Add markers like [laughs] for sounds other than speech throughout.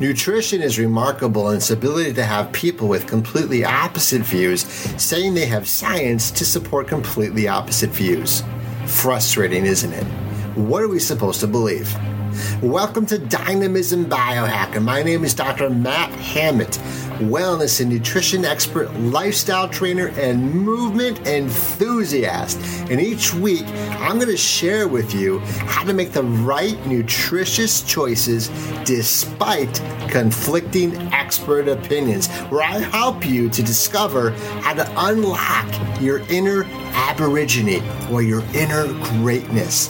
Nutrition is remarkable in its ability to have people with completely opposite views saying they have science to support completely opposite views. Frustrating, isn't it? What are we supposed to believe? Welcome to Dynamism Biohacker. My name is Dr. Matt Hammett, wellness and nutrition expert, lifestyle trainer, and movement enthusiast. And each week, I'm going to share with you how to make the right nutritious choices despite conflicting expert opinions, where I help you to discover how to unlock your inner aborigine or your inner greatness.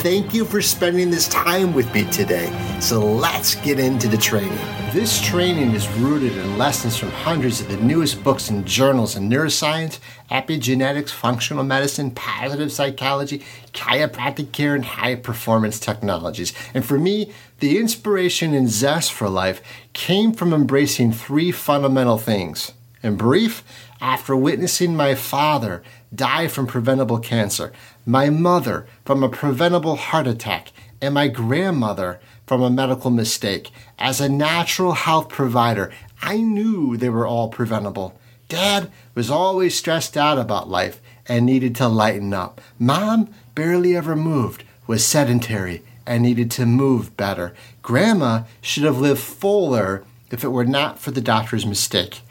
Thank you for spending this time with me today. So let's get into the training. This training is rooted in lessons from hundreds of the newest books and journals in neuroscience, epigenetics, functional medicine, positive psychology, chiropractic care, and high performance technologies. And for me, the inspiration and zest for life came from embracing three fundamental things. In brief, after witnessing my father die from preventable cancer, my mother from a preventable heart attack, and my grandmother from a medical mistake. As a natural health provider, I knew they were all preventable. Dad was always stressed out about life and needed to lighten up. Mom barely ever moved, was sedentary, and needed to move better. Grandma should have lived fuller if it were not for the doctor's mistake.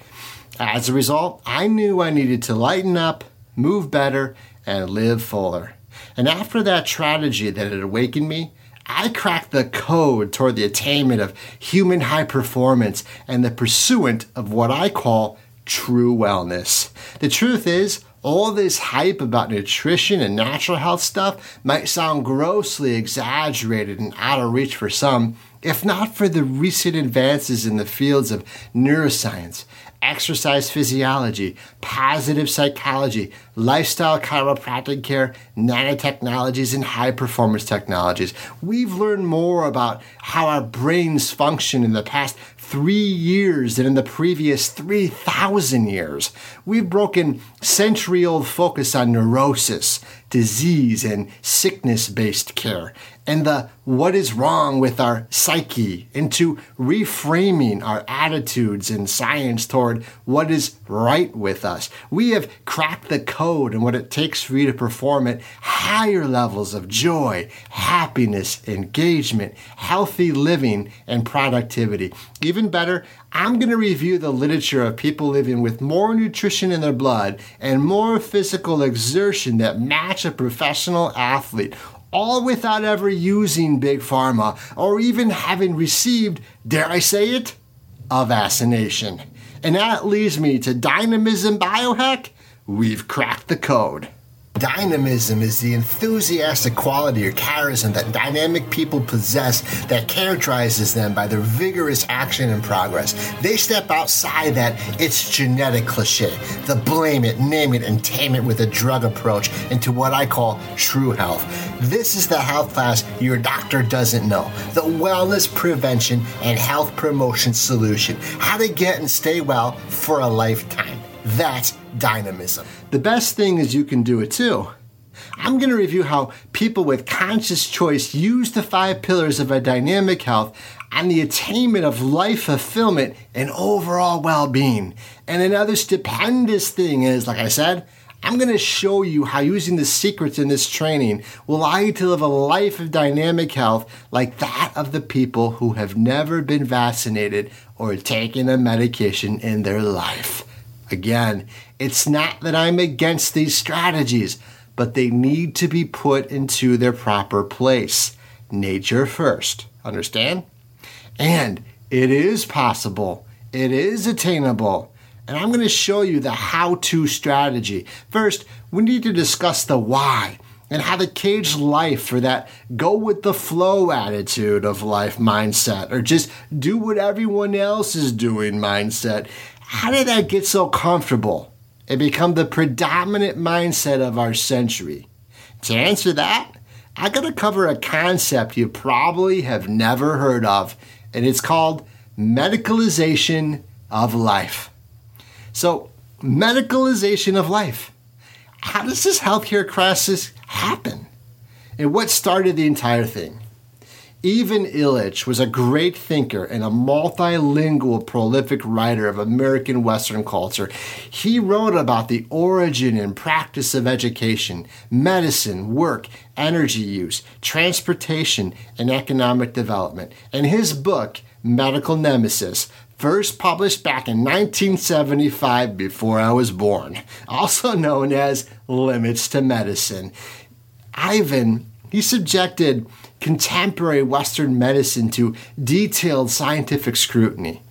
As a result, I knew I needed to lighten up, move better, and live fuller. And after that tragedy that had awakened me, I cracked the code toward the attainment of human high performance and the pursuit of what I call true wellness. The truth is, all this hype about nutrition and natural health stuff might sound grossly exaggerated and out of reach for some, if not for the recent advances in the fields of neuroscience, exercise physiology, positive psychology, lifestyle chiropractic care, nanotechnologies, and high performance technologies. We've learned more about how our brains function in the past three years than in the previous 3,000 years. We've broken century old focus on neurosis, disease, and sickness based care and the what is wrong with our psyche into reframing our attitudes and science toward what is right with us. We have cracked the code and what it takes for you to perform at higher levels of joy, happiness, engagement, healthy living, and productivity. Even better, I'm going to review the literature of people living with more nutrition in their blood and more physical exertion that match a professional athlete all without ever using Big Pharma or even having received, dare I say it, a vaccination. And that leads me to Dynamism Biohack. We've cracked the code. Dynamism is the enthusiastic quality or charism that dynamic people possess that characterizes them by their vigorous action and progress. They step outside that it's genetic cliche, the blame it, name it, and tame it with a drug approach into what I call true health. This is the health class your doctor doesn't know the wellness prevention and health promotion solution. How to get and stay well for a lifetime. That's dynamism. The best thing is you can do it too. I'm going to review how people with conscious choice use the five pillars of a dynamic health and the attainment of life fulfillment and overall well being. And another stupendous thing is, like I said, I'm going to show you how using the secrets in this training will allow you to live a life of dynamic health like that of the people who have never been vaccinated or taken a medication in their life. Again, it's not that I'm against these strategies, but they need to be put into their proper place. Nature first. Understand? And it is possible, it is attainable. And I'm going to show you the how to strategy. First, we need to discuss the why and how to cage life for that go with the flow attitude of life mindset or just do what everyone else is doing mindset. How did that get so comfortable and become the predominant mindset of our century? To answer that, I gotta cover a concept you probably have never heard of, and it's called medicalization of life. So, medicalization of life. How does this healthcare crisis happen? And what started the entire thing? Ivan Illich was a great thinker and a multilingual, prolific writer of American Western culture. He wrote about the origin and practice of education, medicine, work, energy use, transportation, and economic development. And his book, Medical Nemesis, first published back in 1975 before I was born, [laughs] also known as Limits to Medicine. Ivan, he subjected contemporary Western medicine to detailed scientific scrutiny.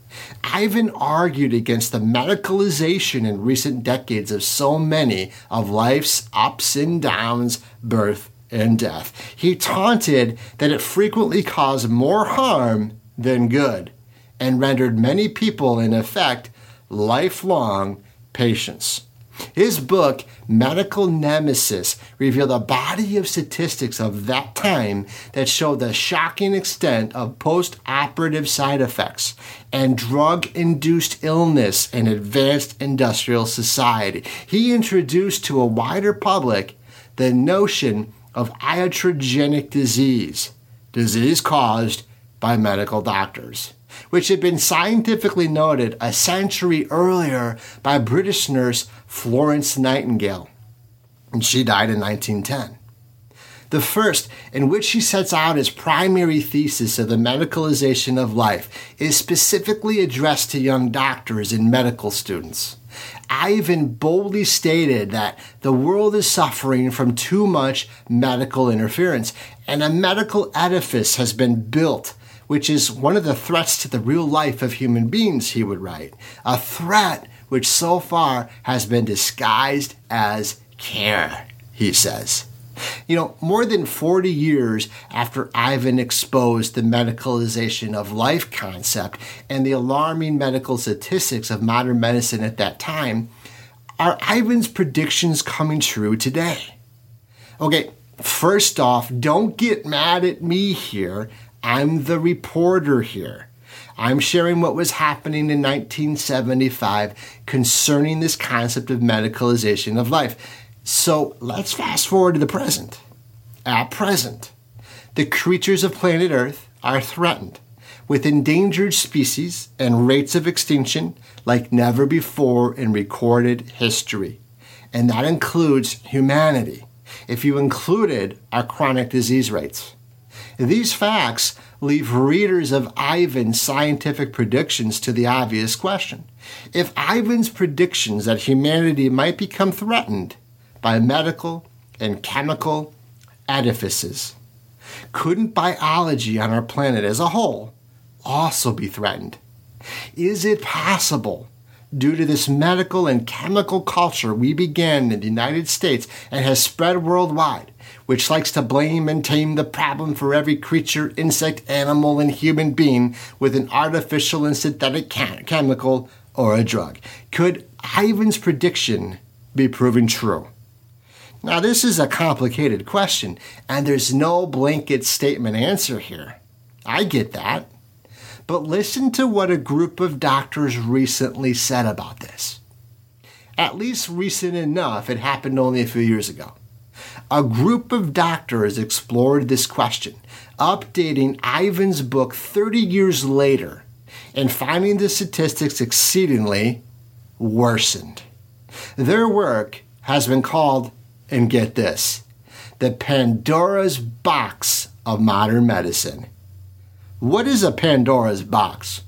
Ivan argued against the medicalization in recent decades of so many of life's ups and downs, birth and death. He taunted that it frequently caused more harm than good and rendered many people, in effect, lifelong patients. His book, Medical Nemesis, revealed a body of statistics of that time that showed the shocking extent of post operative side effects and drug induced illness in advanced industrial society. He introduced to a wider public the notion of iatrogenic disease, disease caused by medical doctors which had been scientifically noted a century earlier by British nurse Florence Nightingale. And she died in 1910. The first, in which he sets out his primary thesis of the medicalization of life, is specifically addressed to young doctors and medical students. Ivan boldly stated that the world is suffering from too much medical interference, and a medical edifice has been built which is one of the threats to the real life of human beings, he would write. A threat which so far has been disguised as care, he says. You know, more than 40 years after Ivan exposed the medicalization of life concept and the alarming medical statistics of modern medicine at that time, are Ivan's predictions coming true today? Okay, first off, don't get mad at me here. I'm the reporter here. I'm sharing what was happening in 1975 concerning this concept of medicalization of life. So let's fast forward to the present. At present, the creatures of planet Earth are threatened with endangered species and rates of extinction like never before in recorded history. And that includes humanity, if you included our chronic disease rates. These facts leave readers of Ivan's scientific predictions to the obvious question. If Ivan's predictions that humanity might become threatened by medical and chemical edifices, couldn't biology on our planet as a whole also be threatened? Is it possible, due to this medical and chemical culture we began in the United States and has spread worldwide, which likes to blame and tame the problem for every creature, insect, animal, and human being with an artificial and synthetic chemical or a drug. Could Ivan's prediction be proven true? Now, this is a complicated question, and there's no blanket statement answer here. I get that. But listen to what a group of doctors recently said about this. At least recent enough, it happened only a few years ago a group of doctors explored this question, updating Ivan's book 30 years later and finding the statistics exceedingly worsened. Their work has been called, and get this, the Pandora's Box of Modern Medicine. What is a Pandora's Box?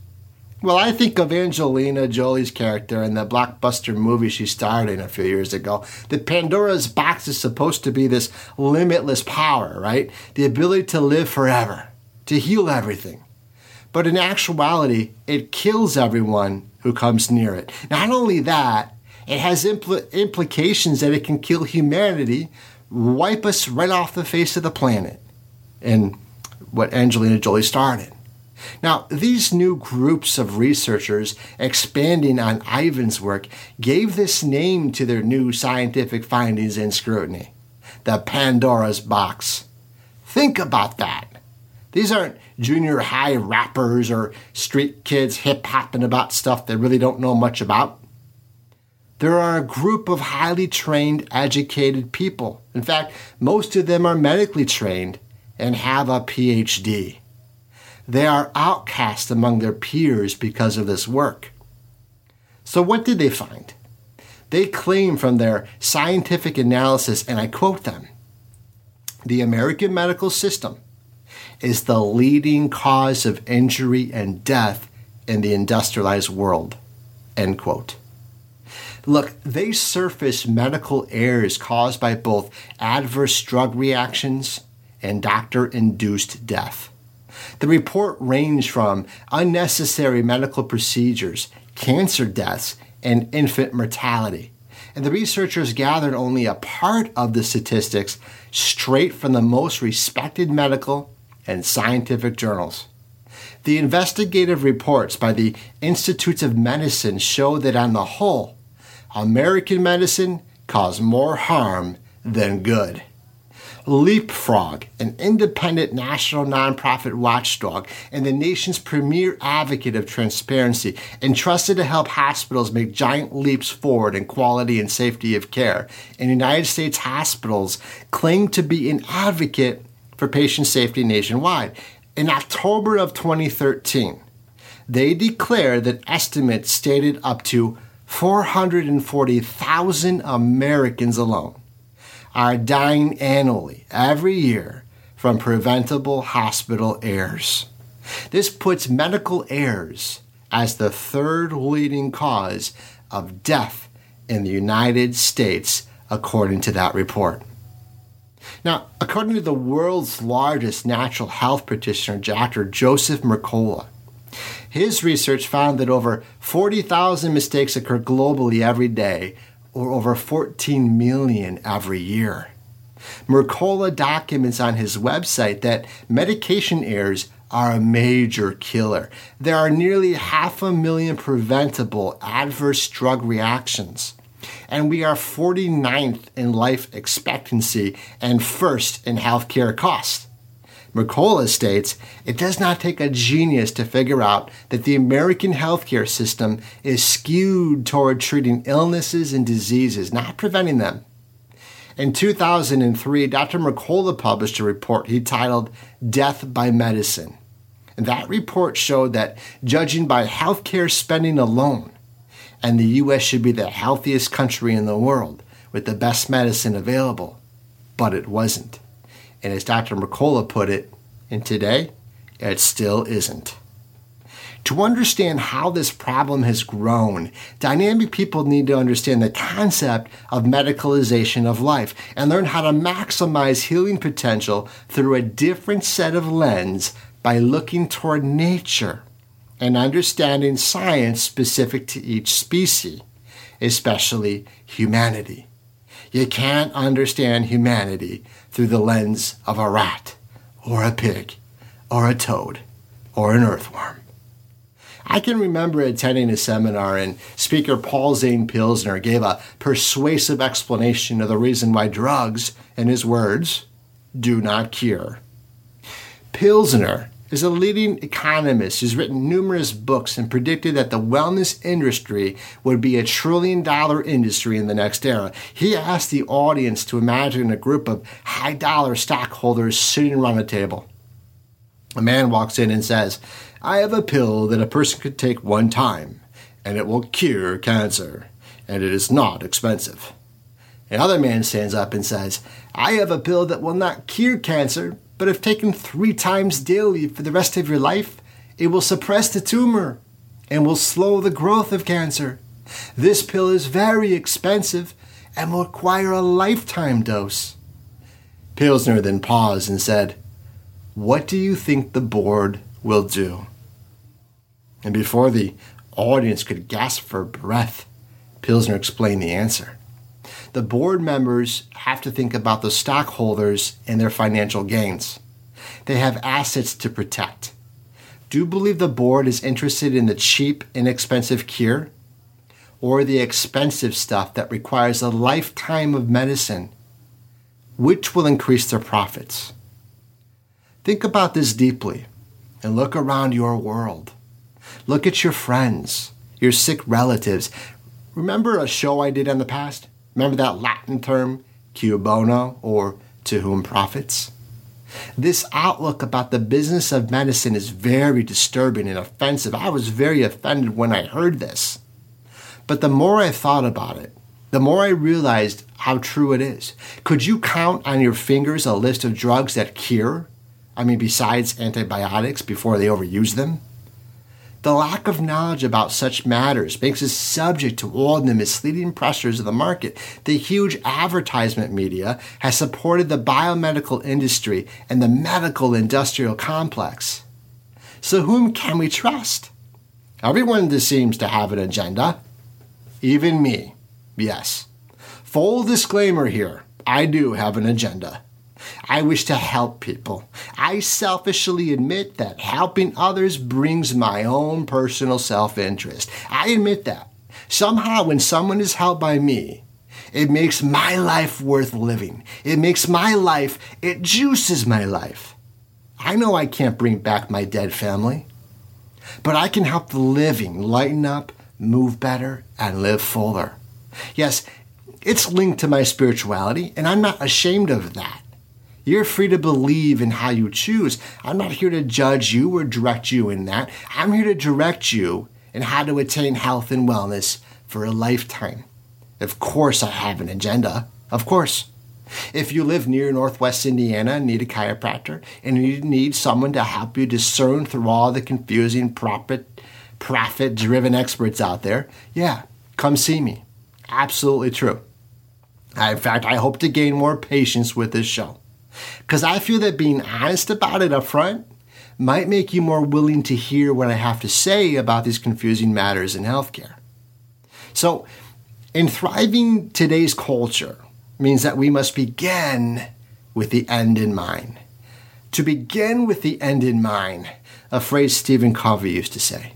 Well, I think of Angelina Jolie's character in the blockbuster movie she starred in a few years ago. The Pandora's box is supposed to be this limitless power, right? The ability to live forever, to heal everything. But in actuality, it kills everyone who comes near it. Not only that, it has impl- implications that it can kill humanity, wipe us right off the face of the planet. And what Angelina Jolie started. Now, these new groups of researchers expanding on Ivan's work gave this name to their new scientific findings and scrutiny the Pandora's Box. Think about that. These aren't junior high rappers or street kids hip hopping about stuff they really don't know much about. There are a group of highly trained, educated people. In fact, most of them are medically trained and have a PhD. They are outcast among their peers because of this work. So, what did they find? They claim from their scientific analysis, and I quote them the American medical system is the leading cause of injury and death in the industrialized world. End quote. Look, they surface medical errors caused by both adverse drug reactions and doctor induced death. The report ranged from unnecessary medical procedures, cancer deaths, and infant mortality. And the researchers gathered only a part of the statistics straight from the most respected medical and scientific journals. The investigative reports by the Institutes of Medicine show that on the whole, American medicine caused more harm than good. Leapfrog, an independent national nonprofit watchdog and the nation's premier advocate of transparency, entrusted to help hospitals make giant leaps forward in quality and safety of care. And United States hospitals claim to be an advocate for patient safety nationwide. In October of 2013, they declared that estimates stated up to 440,000 Americans alone are dying annually every year from preventable hospital errors. This puts medical errors as the third leading cause of death in the United States, according to that report. Now, according to the world's largest natural health practitioner, Dr. Joseph Mercola, his research found that over 40,000 mistakes occur globally every day, or over 14 million every year. Mercola documents on his website that medication errors are a major killer. There are nearly half a million preventable adverse drug reactions. And we are 49th in life expectancy and first in healthcare costs. Mercola states it does not take a genius to figure out that the American healthcare system is skewed toward treating illnesses and diseases, not preventing them. In 2003, Dr. Mercola published a report he titled Death by Medicine. And that report showed that, judging by healthcare spending alone, and the U.S. should be the healthiest country in the world with the best medicine available, but it wasn't. And as Dr. Mercola put it, and today, it still isn't. To understand how this problem has grown, dynamic people need to understand the concept of medicalization of life and learn how to maximize healing potential through a different set of lens by looking toward nature and understanding science specific to each species, especially humanity. You can't understand humanity through the lens of a rat, or a pig, or a toad, or an earthworm. I can remember attending a seminar and speaker Paul Zane Pilzer gave a persuasive explanation of the reason why drugs, in his words, do not cure. Pilzer is a leading economist who's written numerous books and predicted that the wellness industry would be a trillion dollar industry in the next era. He asked the audience to imagine a group of high dollar stockholders sitting around a table. A man walks in and says, I have a pill that a person could take one time, and it will cure cancer, and it is not expensive. Another man stands up and says, I have a pill that will not cure cancer, but if taken three times daily for the rest of your life, it will suppress the tumor and will slow the growth of cancer. This pill is very expensive and will require a lifetime dose. Pilzer then paused and said, What do you think the board will do? And before the audience could gasp for breath, Pilzer explained the answer the board members have to think about the stockholders and their financial gains. They have assets to protect. Do you believe the board is interested in the cheap, inexpensive cure? Or the expensive stuff that requires a lifetime of medicine? Which will increase their profits? Think about this deeply and look around your world. Look at your friends, your sick relatives. Remember a show I did in the past? Remember that Latin term, cui bono, or to whom profits? This outlook about the business of medicine is very disturbing and offensive. I was very offended when I heard this. But the more I thought about it, the more I realized how true it is. Could you count on your fingers a list of drugs that cure? I mean, besides antibiotics before they overuse them? The lack of knowledge about such matters makes us subject to all the misleading pressures of the market. The huge advertisement media has supported the biomedical industry and the medical industrial complex. So, whom can we trust? Everyone seems to have an agenda. Even me. Yes. Full disclaimer here I do have an agenda. I wish to help people. I selfishly admit that helping others brings my own personal self interest. I admit that. Somehow, when someone is helped by me, it makes my life worth living. It makes my life, it juices my life. I know I can't bring back my dead family, but I can help the living lighten up, move better, and live fuller. Yes, it's linked to my spirituality, and I'm not ashamed of that. You're free to believe in how you choose. I'm not here to judge you or direct you in that. I'm here to direct you in how to attain health and wellness for a lifetime. Of course, I have an agenda. Of course. If you live near Northwest Indiana and need a chiropractor and you need someone to help you discern through all the confusing profit profit driven experts out there, yeah, come see me. Absolutely true. In fact, I hope to gain more patients with this show. Because I feel that being honest about it up front might make you more willing to hear what I have to say about these confusing matters in healthcare. So, in thriving today's culture means that we must begin with the end in mind. To begin with the end in mind, a phrase Stephen Covey used to say.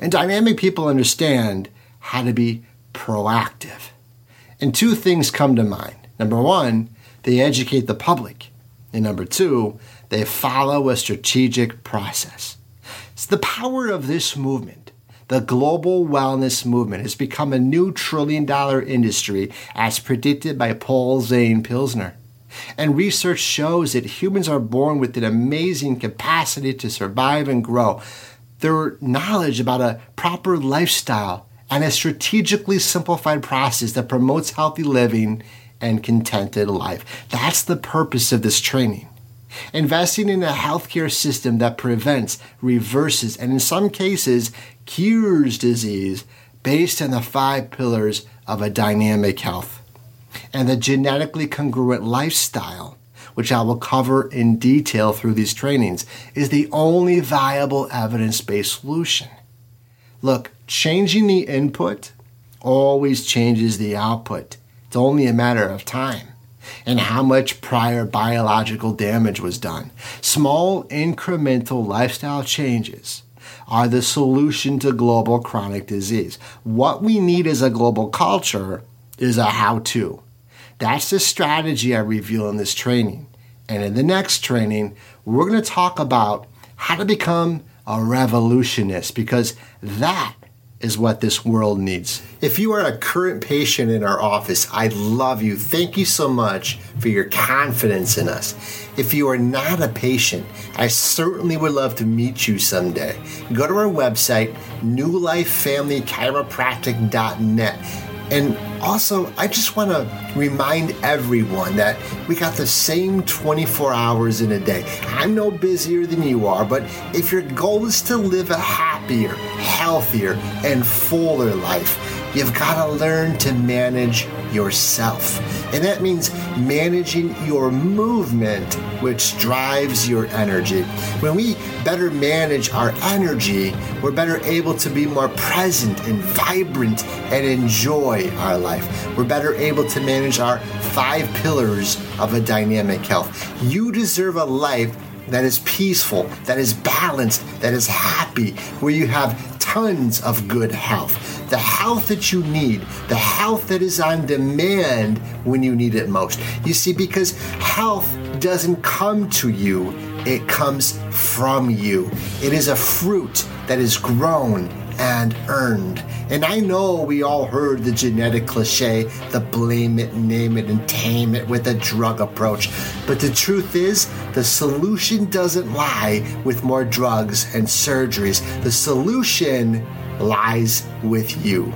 And dynamic people understand how to be proactive. And two things come to mind. Number one, they educate the public. And number two, they follow a strategic process. It's the power of this movement. The global wellness movement has become a new trillion dollar industry as predicted by Paul Zane Pilzer. And research shows that humans are born with an amazing capacity to survive and grow. Their knowledge about a proper lifestyle and a strategically simplified process that promotes healthy living and contented life. That's the purpose of this training. Investing in a healthcare system that prevents, reverses, and in some cases cures disease based on the five pillars of a dynamic health and the genetically congruent lifestyle, which I will cover in detail through these trainings, is the only viable evidence based solution. Look, changing the input always changes the output. Only a matter of time and how much prior biological damage was done. Small incremental lifestyle changes are the solution to global chronic disease. What we need as a global culture is a how to. That's the strategy I reveal in this training. And in the next training, we're going to talk about how to become a revolutionist because that is what this world needs. If you are a current patient in our office, I love you. Thank you so much for your confidence in us. If you are not a patient, I certainly would love to meet you someday. Go to our website, newlifefamilychiropractic.net and also, I just want to remind everyone that we got the same 24 hours in a day. I'm no busier than you are, but if your goal is to live a happier, healthier, and fuller life, you've got to learn to manage yourself. And that means managing your movement, which drives your energy. When we better manage our energy, we're better able to be more present and vibrant and enjoy our life. We're better able to manage our five pillars of a dynamic health. You deserve a life that is peaceful, that is balanced, that is happy, where you have tons of good health. The health that you need, the health that is on demand when you need it most. You see, because health doesn't come to you, it comes from you. It is a fruit that is grown and earned. And I know we all heard the genetic cliche, the blame it, name it, and tame it with a drug approach. But the truth is, the solution doesn't lie with more drugs and surgeries. The solution lies with you.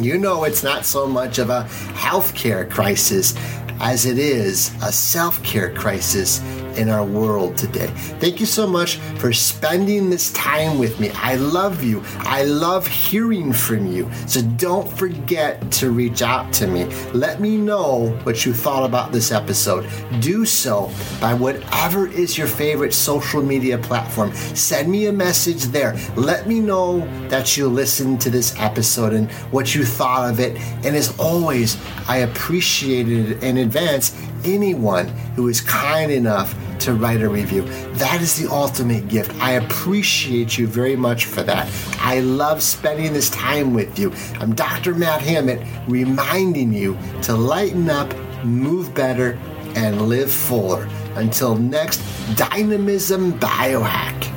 You know, it's not so much of a healthcare crisis as it is a self care crisis in our world today. Thank you so much for spending this time with me. I love you. I love hearing from you. So don't forget to reach out to me. Let me know what you thought about this episode. Do so by whatever is your favorite social media platform. Send me a message there. Let me know that you listened to this episode and what you thought of it. And as always, I appreciate it in advance anyone who is kind enough to write a review. That is the ultimate gift. I appreciate you very much for that. I love spending this time with you. I'm Dr. Matt Hammett reminding you to lighten up, move better, and live fuller. Until next, Dynamism Biohack.